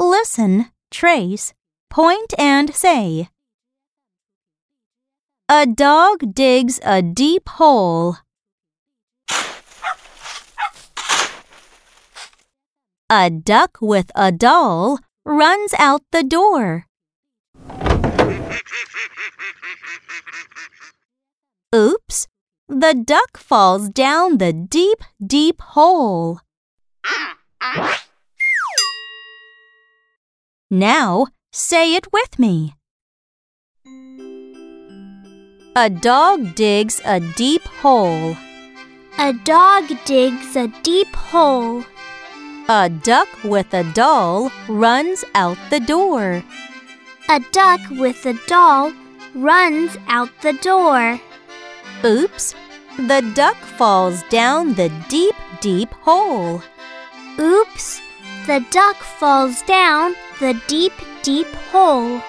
Listen, trace, point, and say. A dog digs a deep hole. A duck with a doll runs out the door. Oops! The duck falls down the deep, deep hole. Now say it with me. A dog digs a deep hole. A dog digs a deep hole. A duck with a doll runs out the door. A duck with a doll runs out the door. Oops! The duck falls down the deep, deep hole. Oops! The duck falls down the deep, deep hole.